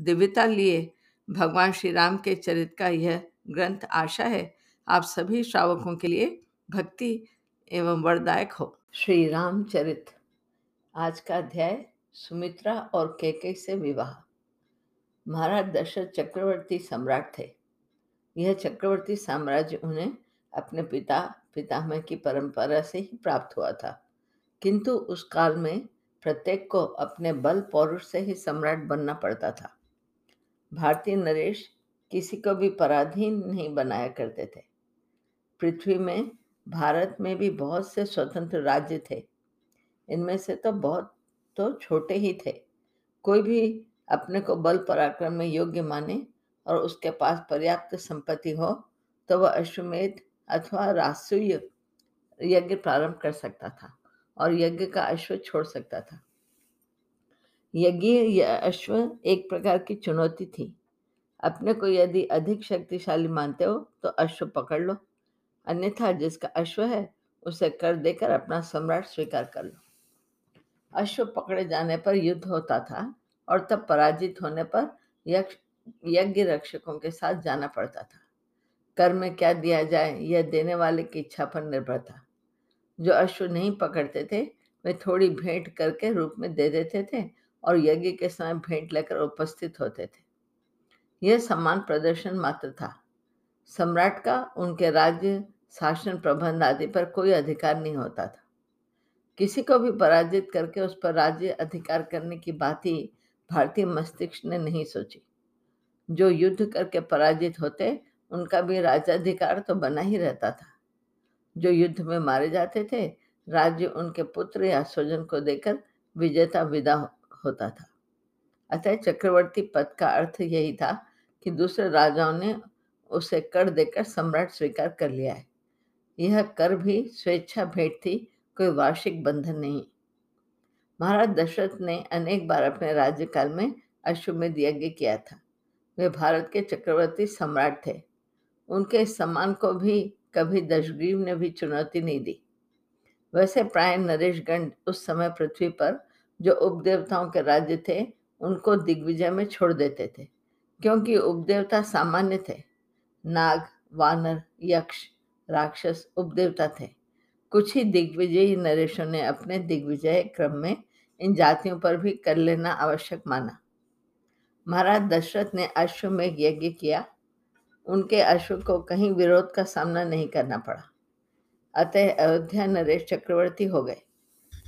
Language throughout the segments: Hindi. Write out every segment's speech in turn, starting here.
दिव्यता लिए भगवान श्री राम के चरित का यह ग्रंथ आशा है। आप सभी श्रावकों के लिए भक्ति एवं वरदायक हो। श्री रामचरित आज का अध्याय सुमित्रा और केके से विवाह। महाराज दशरथ चक्रवर्ती सम्राट थे। यह चक्रवर्ती साम्राज्य उन्हें अपने पिता, पितामह की परंपरा से ही प्राप्त हुआ था। किंतु उस काल में प्रत्येक को अपने बल पौरुष से ही सम्राट बनना पड़ता था। भारतीय नरेश किसी को भी पराधीन नहीं बनाया करते थे। पृथ्वी में, भारत में भी बहुत से स्वतंत्र राज्य थे। इनमें से तो बहुत तो छोटे ही थे। कोई भी अपने को बल पराक्रम में योग्य माने और उसके पास पर्याप्त संपत्ति हो तो वह अश्वमेध अथवा रासूय यज्ञ प्रारंभ कर सकता था और यज्ञ का अश्व छोड़ सकता था। यज्ञ या अश्व एक प्रकार की चुनौती थी। अपने को यदि अधिक शक्तिशाली मानते हो तो अश्व पकड़ लो। अन्यथा जिसका अश्व है, उसे कर देकर अपना सम्राट स्वीकार कर लो। अश्व पकड़े जाने पर युद्ध होता था और तब पराजित होने पर यज्ञ रक्षकों के साथ जाना पड़ता था। कर में क्या दिया जाए, यह देने वाले की इच्छा पर निर्भर था। जो अश्व नहीं पकड़ते थे, वे थोड़ी भेंट करके रूप में दे देते थे और यज्ञ के समय भेंट लेकर उपस्थित होते थे। यह समान प्रदर्शन मात्र था। सम्राट का, उनके राज्य, शासन प्रबंध आदि पर कोई अधिकार नहीं होता था। किसी को भी पराजित करके उस पर राज्य अधिकार करने की बात ही भारतीय मस्तिष्क ने नहीं सोची। जो युद्ध करके पराजित होते, उनका भी राज्याधिकार तो बना ही रहता था। जो युद्ध में मारे जाते थे, राज्य उनके पुत्र या स्वजन को देकर विजेता विदा होता था। अतः चक्रवर्ती पद का अर्थ यही था कि दूसरे राजाओं ने उसे कर देकर सम्राट स्वीकार कर लिया है। यह कर भी स्वेच्छा भेंट थी, कोई वार्षिक बंधन नहीं। महाराज दशरथ ने अनेक बार अपने राज्यकाल में अश्वमेध यज्ञ किया था। वे भारत के चक्रवर्ती सम्राट थे। उनके सम्मान को भी कभी दशग्रीव ने भी चुनौती नहीं दी। वैसे प्राय नरेशगंज उस समय पृथ्वी पर जो उपदेवताओं के राज्य थे, उनको दिग्विजय में छोड़ देते थे, क्योंकि उपदेवता सामान्य थे। नाग, वानर, यक्ष, राक्षस उपदेवता थे। कुछ ही दिग्विजयी नरेशों ने अपने दिग्विजय क्रम में इन जातियों पर भी कर लेना आवश्यक माना। महाराज दशरथ ने अश्व में यज्ञ किया। उनके अश्व को कहीं विरोध का सामना नहीं करना पड़ा। अतः अयोध्या नरेश चक्रवर्ती हो गए।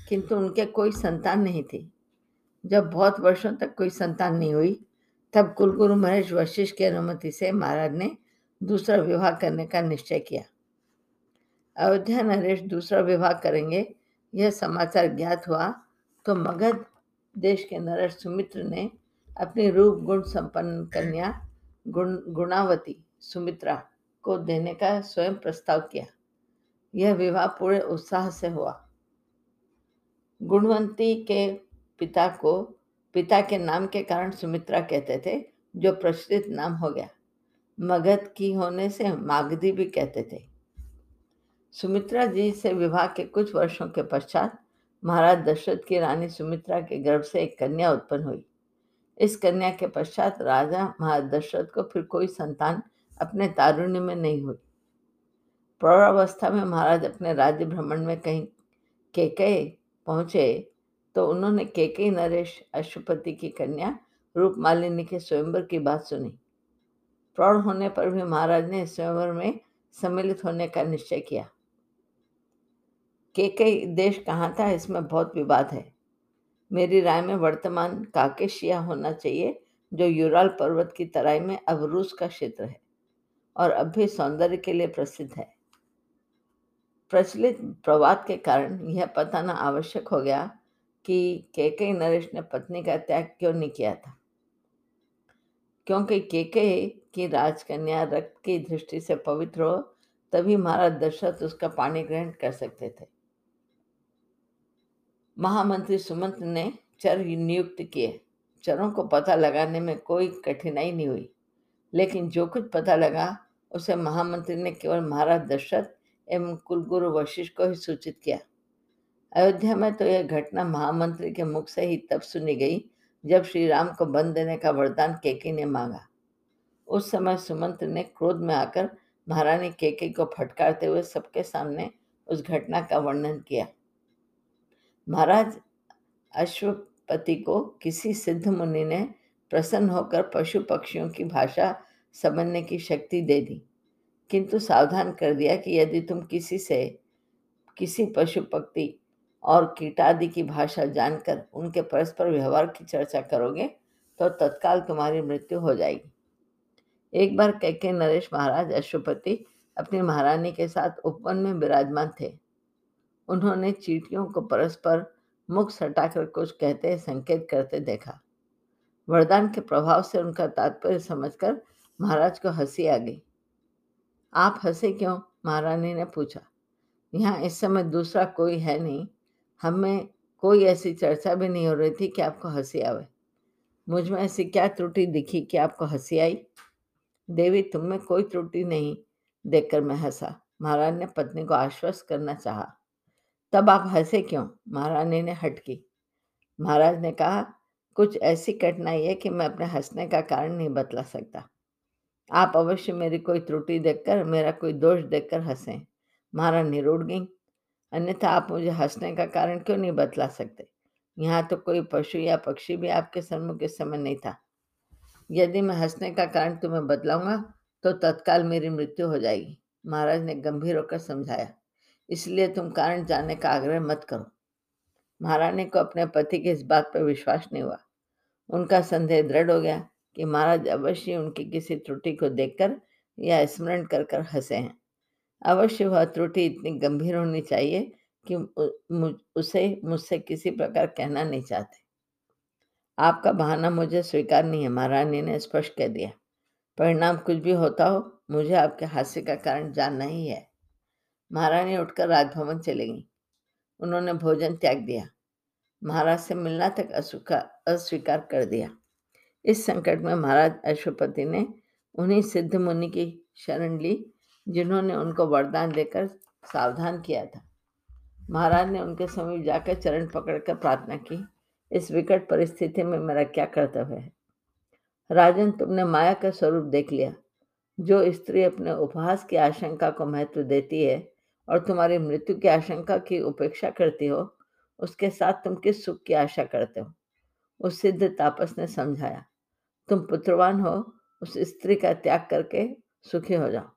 किंतु उनके कोई संतान नहीं थी। जब बहुत वर्षों तक कोई संतान नहीं हुई, तब कुलगुरु महेश वशिष्ठ की अनुमति से महाराज ने दूसरा विवाह करने का निश्चय किया। अयोध्या नरेश दूसरा विवाह करेंगे, यह समाचार ज्ञात हुआ तो मगध देश के नरेश सुमित्र ने अपनी रूप गुण संपन्न कन्या गुण, गुणावती सुमित्रा को देने का स्वयं प्रस्ताव किया। यह विवाह पूरे उत्साह से हुआ। गुणवंती के पिता को, पिता के नाम के कारण सुमित्रा कहते थे, जो प्रचलित नाम हो गया। मगध की होने से मागधी भी कहते थे। सुमित्रा जी से विवाह के कुछ वर्षों के पश्चात महाराज दशरथ की रानी सुमित्रा के गर्भ से एक कन्या उत्पन्न हुई। इस कन्या के पश्चात राजा महाराज दशरथ को फिर कोई संतान अपने तारुण्य में नहीं हुई। प्रौरावस्था में महाराज अपने राज्य भ्रमण में कहीं केके पहुँचे तो उन्होंने केके नरेश अशुपति की कन्या, रूपमालिनी के स्वयंवर की बात सुनी। प्रौढ़ होने पर भी महाराज ने स्वयंवर में सम्मिलित होने का निश्चय किया। के कई देश कहाँ था, इसमें बहुत विवाद है। मेरी राय में वर्तमान काकेशिया होना चाहिए, जो यूराल पर्वत की तराई में अब रूस का क्षेत्र है, और अब भी सौंदर्य के लिए प्रसिद्ध है। प्रचलित प्रवाद के कारण यह बताना आवश्यक हो गया कि के के नरेश ने पत्नी का त्याग क्यों नहीं किया था। क्योंकि केके की राजकन्या रक्त की दृष्टि से पवित्र हो, तभी महाराज दशरथ उसका पानी ग्रहण कर सकते थे। महामंत्री सुमंत ने चर नियुक्त किए। चरों को पता लगाने में कोई कठिनाई नहीं हुई, लेकिन जो कुछ पता लगा, उसे महामंत्री ने केवल महाराज दशरथ एवं कुलगुरु वशिष्ठ को ही सूचित किया। अयोध्या में तो यह घटना महामंत्री के मुख से ही तब सुनी गई, जब श्री राम को बंद देने का वरदान केके ने मांगा। उस समय सुमंत्र ने क्रोध में आकर महारानी केके को फटकारते हुए सबके सामने उस घटना का वर्णन किया। महाराज अश्वपति को किसी सिद्ध मुनि ने प्रसन्न होकर पशु पक्षियों की भाषा समझने की शक्ति दे दी। किंतु सावधान कर दिया कि यदि तुम किसी से, किसी पशु पक्षी और कीटादि की भाषा जानकर उनके परस्पर व्यवहार की चर्चा करोगे तो तत्काल तुम्हारी मृत्यु हो जाएगी। एक बार कैके नरेश महाराज अश्वपति अपनी महारानी के साथ उपवन में विराजमान थे। उन्होंने चीटियों को परस्पर मुख सटाकर कुछ कहते, संकेत करते देखा। वरदान के प्रभाव से उनका तात्पर्य समझकर महाराज को हँसी आ गई। आप हंसे क्यों? महारानी ने पूछा। यहाँ इस समय दूसरा कोई है नहीं। हमें कोई ऐसी चर्चा भी नहीं हो रही थी कि आपको हँसी आवे। मुझमें ऐसी क्या त्रुटि दिखी कि आपको हँसी आई? देवी, तुम में कोई त्रुटि नहीं, देखकर मैं हंसा। महाराज ने पत्नी को आश्वस्त करना चाहा। तब आप हंसे क्यों? महारानी ने हटकी। महाराज ने कहा, कुछ ऐसी कठिनाई है कि मैं अपने हंसने का कारण नहीं बतला सकता। आप अवश्य मेरी कोई त्रुटि देखकर, मेरा कोई दोष देखकर हंसें। महारानी रुड़ गई। अन्यथा आप मुझे हंसने का कारण क्यों नहीं बतला सकते? यहाँ तो कोई पशु या पक्षी भी आपके सम्मुख इस समय नहीं था। यदि मैं हंसने का कारण तुम्हें बतलाऊँगा तो तत्काल मेरी मृत्यु हो जाएगी। महाराज ने गंभीर होकर समझाया। इसलिए तुम कारण जानने का आग्रह मत करो। महारानी को अपने पति के इस बात पर विश्वास नहीं हुआ। उनका संदेह दृढ़ हो गया। कि महाराज अवश्य उनकी किसी त्रुटि को देखकर या स्मरण कर कर हंसे हैं। अवश्य वह त्रुटि इतनी गंभीर होनी चाहिए कि उसे, मुझसे किसी प्रकार कहना नहीं चाहते। आपका बहाना मुझे स्वीकार नहीं है, महारानी ने स्पष्ट कह दिया। परिणाम कुछ भी होता हो, मुझे आपके हास्य का कारण जानना ही है। महारानी उठकर राजभवन चले गई। उन्होंने भोजन त्याग दिया। महाराज से मिलना तक अस्वीकार कर दिया। इस संकट में महाराज अश्वपति ने उन्हीं सिद्ध मुनि की शरण ली, जिन्होंने उनको वरदान देकर सावधान किया था। महाराज ने उनके समीप जाकर चरण पकड़कर प्रार्थना की, इस विकट परिस्थिति में मेरा क्या कर्तव्य है? राजन, तुमने माया का स्वरूप देख लिया। जो स्त्री अपने उपहास की आशंका को महत्व देती है और तुम्हारी मृत्यु की आशंका की उपेक्षा करती हो, उसके साथ तुम किस सुख की आशा करते हो? उस सिद्ध, तापस ने समझाया, तुम पुत्रवान हो, उस स्त्री का त्याग करके सुखी हो जाओ।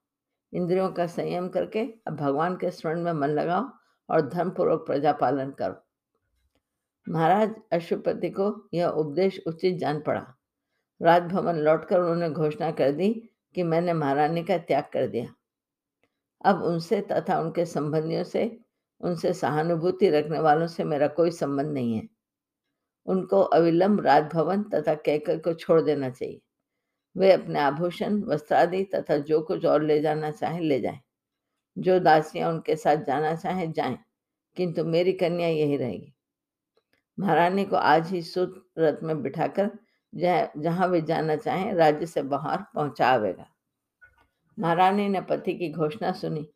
इंद्रियों का संयम करके अब भगवान के स्मरण में मन लगाओ और धर्मपूर्वक प्रजा पालन करो। महाराज अशुपति को यह उपदेश उचित जान पड़ा। राजभवन लौटकर उन्होंने घोषणा कर दी कि मैंने महारानी का त्याग कर दिया। अब उनसे तथा उनके संबंधियों से, उनसे सहानुभूति रखने वालों से मेरा कोई संबंध नहीं है। उनको अविलंब राजभवन तथा कैकर को छोड़ देना चाहिए। वे अपने आभूषण, वस्त्रादि तथा जो कुछ और ले जाना चाहें, ले जाएँ। जो दासियाँ उनके साथ जाना चाहें, जाएँ, किंतु मेरी कन्या यही रहेगी। महारानी को आज ही सुत रथ में बिठाकर जहाँ वे जाना चाहें, राज्य से बाहर पहुँचा आवेगा। महारानी ने पति की घोषणा सुनी।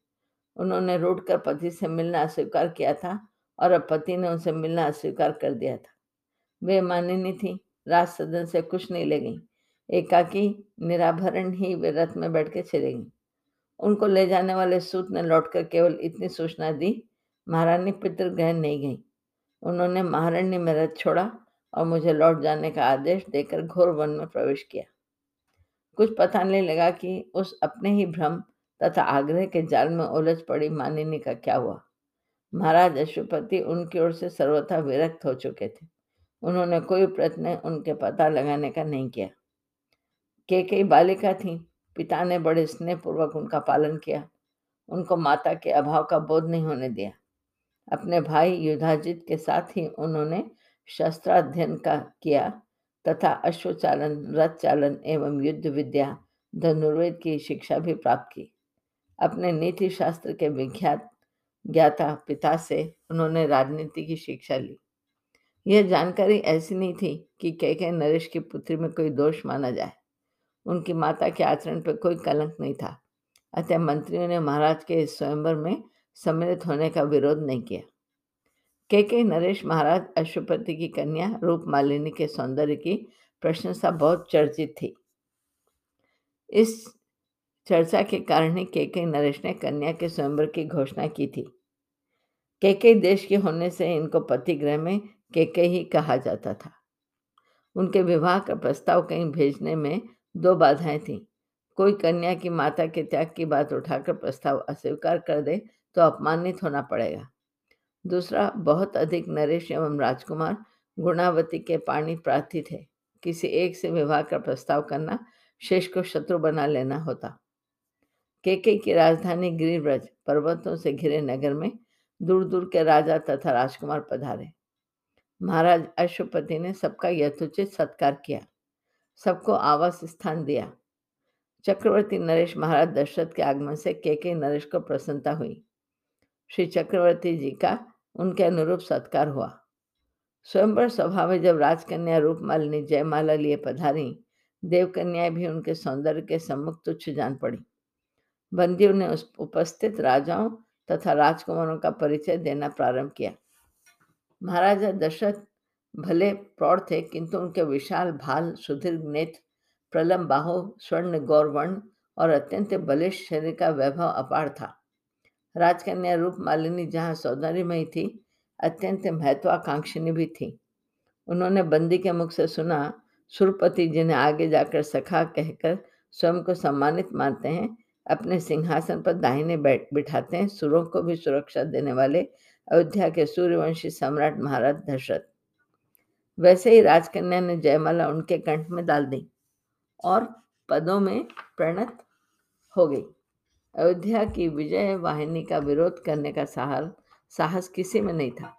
उन्होंने रूट कर पति से मिलना अस्वीकार किया था और अब पति ने उनसे मिलना अस्वीकार कर दिया था। वे मानिनी थी। राज सदन से कुछ नहीं ले गई। एकाकी निराभरण ही वे रथ में बैठ के चले गई। उनको ले जाने वाले सूत ने लौटकर केवल इतनी सूचना दी, महारानी पितृगृह नहीं गई। उन्होंने महारानी में रथ छोड़ा और मुझे लौट जाने का आदेश देकर घोर वन में प्रवेश किया। कुछ पता नहीं लगा कि उस अपने ही भ्रम तथा आग्रह के जाल में उलझ पड़ी मानिनी का क्या हुआ। महाराज अशुपति उनकी ओर से सर्वथा विरक्त हो चुके थे। उन्होंने कोई प्रयत्न उनके पता लगाने का नहीं किया। के कई बालिका थी, पिता ने बड़े स्नेहपूर्वक उनका पालन किया। उनको माता के अभाव का बोध नहीं होने दिया। अपने भाई युद्धाजित के साथ ही उन्होंने शस्त्राध्ययन का किया तथा अश्वचालन रथ चालन एवं युद्ध विद्या, धनुर्वेद की शिक्षा भी प्राप्त की। अपने नीति शास्त्र के विख्यात ज्ञाता पिता से उन्होंने राजनीति की शिक्षा ली। यह जानकारी ऐसी नहीं थी कि के नरेश की पुत्री में कोई दोष माना जाए। उनकी माता के आचरण पर कोई कलंक नहीं था, अतः मंत्रियों ने महाराज के इस स्वयंवर में सम्मिलित होने का विरोध नहीं किया। के के नरेश महाराज अश्वपति की कन्या रूप मालिनी के सौंदर्य की प्रशंसा बहुत चर्चित थी। इस चर्चा के कारण ही के के नरेश ने कन्या के स्वयंवर की घोषणा की थी। के के देश के होने से इनको पति ग्रह में के के ही कहा जाता था। उनके विवाह का प्रस्ताव कहीं भेजने में दो बाधाएँ थीं। कोई कन्या की माता के त्याग की बात उठाकर प्रस्ताव अस्वीकार कर दे तो अपमानित होना पड़ेगा। दूसरा, बहुत अधिक नरेश एवं राजकुमार गुणावती के पाणी प्रार्थी थे। किसी एक से विवाह का प्रस्ताव करना शेष को शत्रु बना लेना होता। केके की राजधानी गिरिव्रज पर्वतों से घिरे नगर में दूर दूर के राजा तथा राजकुमार पधारे। महाराज अश्वपति ने सबका यथोचित सत्कार किया, सबको आवास स्थान दिया। चक्रवर्ती नरेश महाराज दशरथ के आगमन से के के नरेश को प्रसन्नता हुई। श्री चक्रवर्ती जी का उनके अनुरूप सत्कार हुआ। स्वयंवर सभा में जब राजकन्या रूपमालिनी जयमाला लिए पधारी, देवकन्याएँ भी उनके सौंदर्य के सम्मुख तुच्छ जान पड़ी। बंदियों ने उस उपस्थित राजाओं तथा राजकुमारों का परिचय देना प्रारंभ किया। महाराजा दशरथ भले प्रौढ़ थे, किंतु उनके विशाल भाल, सुदीर्घ नेत्र प्रलम बाहो, स्वर्ण गौरवर्ण और अत्यंत बलिष्ठ शरीर का वैभव अपार था। राजकन्या रूप मालिनी जहाँ सौंदर्यमयी थी, अत्यंत महत्वाकांक्षिणी भी थी। उन्होंने बंदी के मुख से सुना, सुरपति जिन्हें आगे जाकर सखा कहकर स्वयं को सम्मानित मानते हैं, अपने सिंहासन पर दाहिने बैठ, बिठाते हैं, सुरों को भी सुरक्षा देने वाले अयोध्या के सूर्यवंशी सम्राट महाराज दशरथ। वैसे ही राजकन्या ने जयमाला उनके कंठ में डाल दी और पदों में प्रणत हो गई। अयोध्या की विजय वाहिनी का विरोध करने का साहस साहस किसी में नहीं था।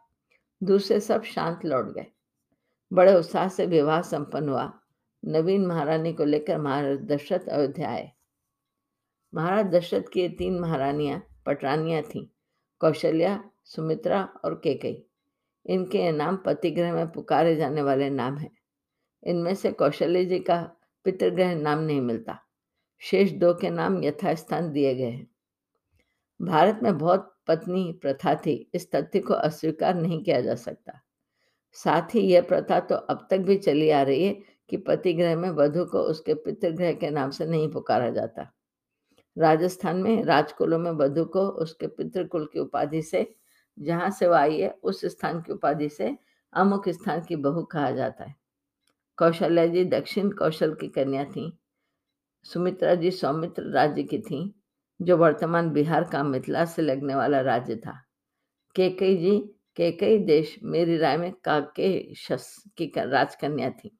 दूसरे सब शांत लौट गए। बड़े उत्साह से विवाह संपन्न हुआ। नवीन महारानी को लेकर महाराज दशरथ अयोध्या आए। महाराज दशरथ की तीन महारानियाँ, पटरानियाँ थीं। कौशल्या सुमित्रा और केकई इनके नाम पतिग्रह में पुकारे जाने वाले नाम हैं। इनमें से कौशल्य जी का पितृग्रह नाम नहीं मिलता। शेष दो के नाम यथास्थान दिए गए हैं। भारत में बहुत पत्नी प्रथा थी, इस तथ्य को अस्वीकार नहीं किया जा सकता। साथ ही यह प्रथा तो अब तक भी चली आ रही है कि पतिग्रह में वधु को उसके पितृग्रह के नाम से नहीं पुकारा जाता। राजस्थान में राजकुलों में वधु को उसके पितृकुल की उपाधि से जहाँ से वह आई है, उस स्थान की उपाधि से अमुक स्थान की बहू कहा जाता है। कौशल्या जी दक्षिण कौशल की कन्या थी। सुमित्रा जी सौमित्र राज्य की थी, जो वर्तमान बिहार का मिथिला से लगने वाला राज्य था। केकई जी, केकई देश मेरी राय में काके शस की, राजकन्या थी।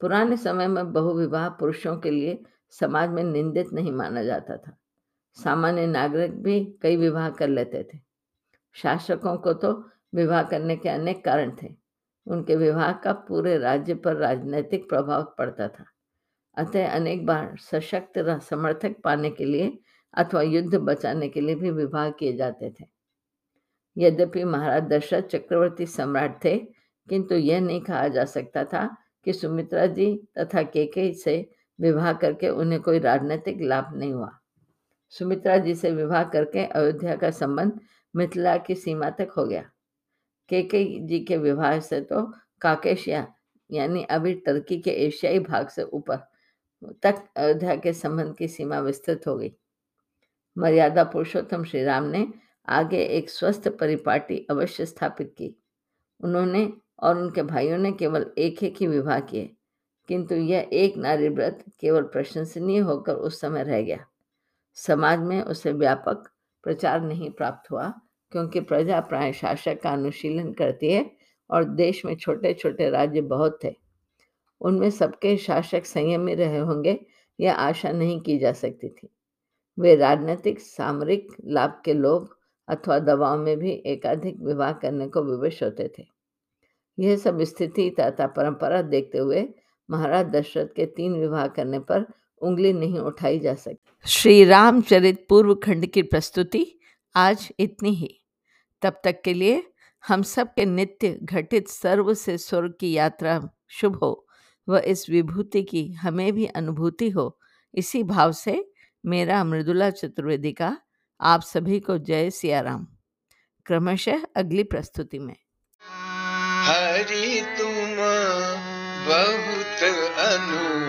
पुराने समय में बहुविवाह पुरुषों के लिए समाज में निंदित नहीं माना जाता था। सामान्य नागरिक भी कई विवाह कर लेते थे। शासकों को तो विवाह करने के अनेक कारण थे। उनके विवाह का पूरे राज्य पर राजनीतिक प्रभाव पड़ता था। अतः अनेक बार सशक्त समर्थक पाने के लिए अथवा युद्ध बचाने के लिए भी विवाह किए जाते थे। यद्यपि महाराज दशरथ चक्रवर्ती सम्राट थे, किंतु यह नहीं कहा जा सकता था कि सुमित्रा जी तथा केके से विवाह करके उन्हें कोई राजनीतिक लाभ नहीं हुआ। सुमित्रा जी से विवाह करके अयोध्या का संबंध मिथिला की सीमा तक हो गया। के जी के विवाह से तो काकेशिया यानी अभी टर्की के एशियाई भाग से ऊपर तक अयोध्या के संबंध की सीमा विस्तृत हो गई। मर्यादा पुरुषोत्तम श्री राम ने आगे एक स्वस्थ परिपाटी अवश्य स्थापित की। उन्होंने और उनके भाइयों ने केवल एक एक ही विवाह किए, किंतु यह एक नारी व्रत केवल प्रशंसनीय होकर उस समय रह गया। समाज में उसे व्यापक प्रचार नहीं प्राप्त हुआ, क्योंकि प्रजा प्राय शासक का अनुशीलन करती है और देश में छोटे छोटे राज्य बहुत थे। उनमें सबके शासक संयमी रहे होंगे, यह आशा नहीं की जा सकती थी। वे राजनीतिक, सामरिक लाभ के लोभ अथवा दबाव में भी एकाधिक विवाह करने को विवश होते थे। यह सब स्थिति तथा परंपरा देखते हुए महाराज दशरथ के तीन विवाह करने पर उंगली नहीं उठाई जा सकती श्री रामचरित पूर्व खंड की प्रस्तुति आज इतनी ही। तब तक के लिए हम सब के नित्य घटित सर्व से स्वर्ग की यात्रा शुभ हो व इस विभूति की हमें भी अनुभूति हो। इसी भाव से मेरा मृदुला चतुर्वेदी का आप सभी को जय सियाराम। क्रमशः अगली प्रस्तुति में। हरि तुम बहुत कीनो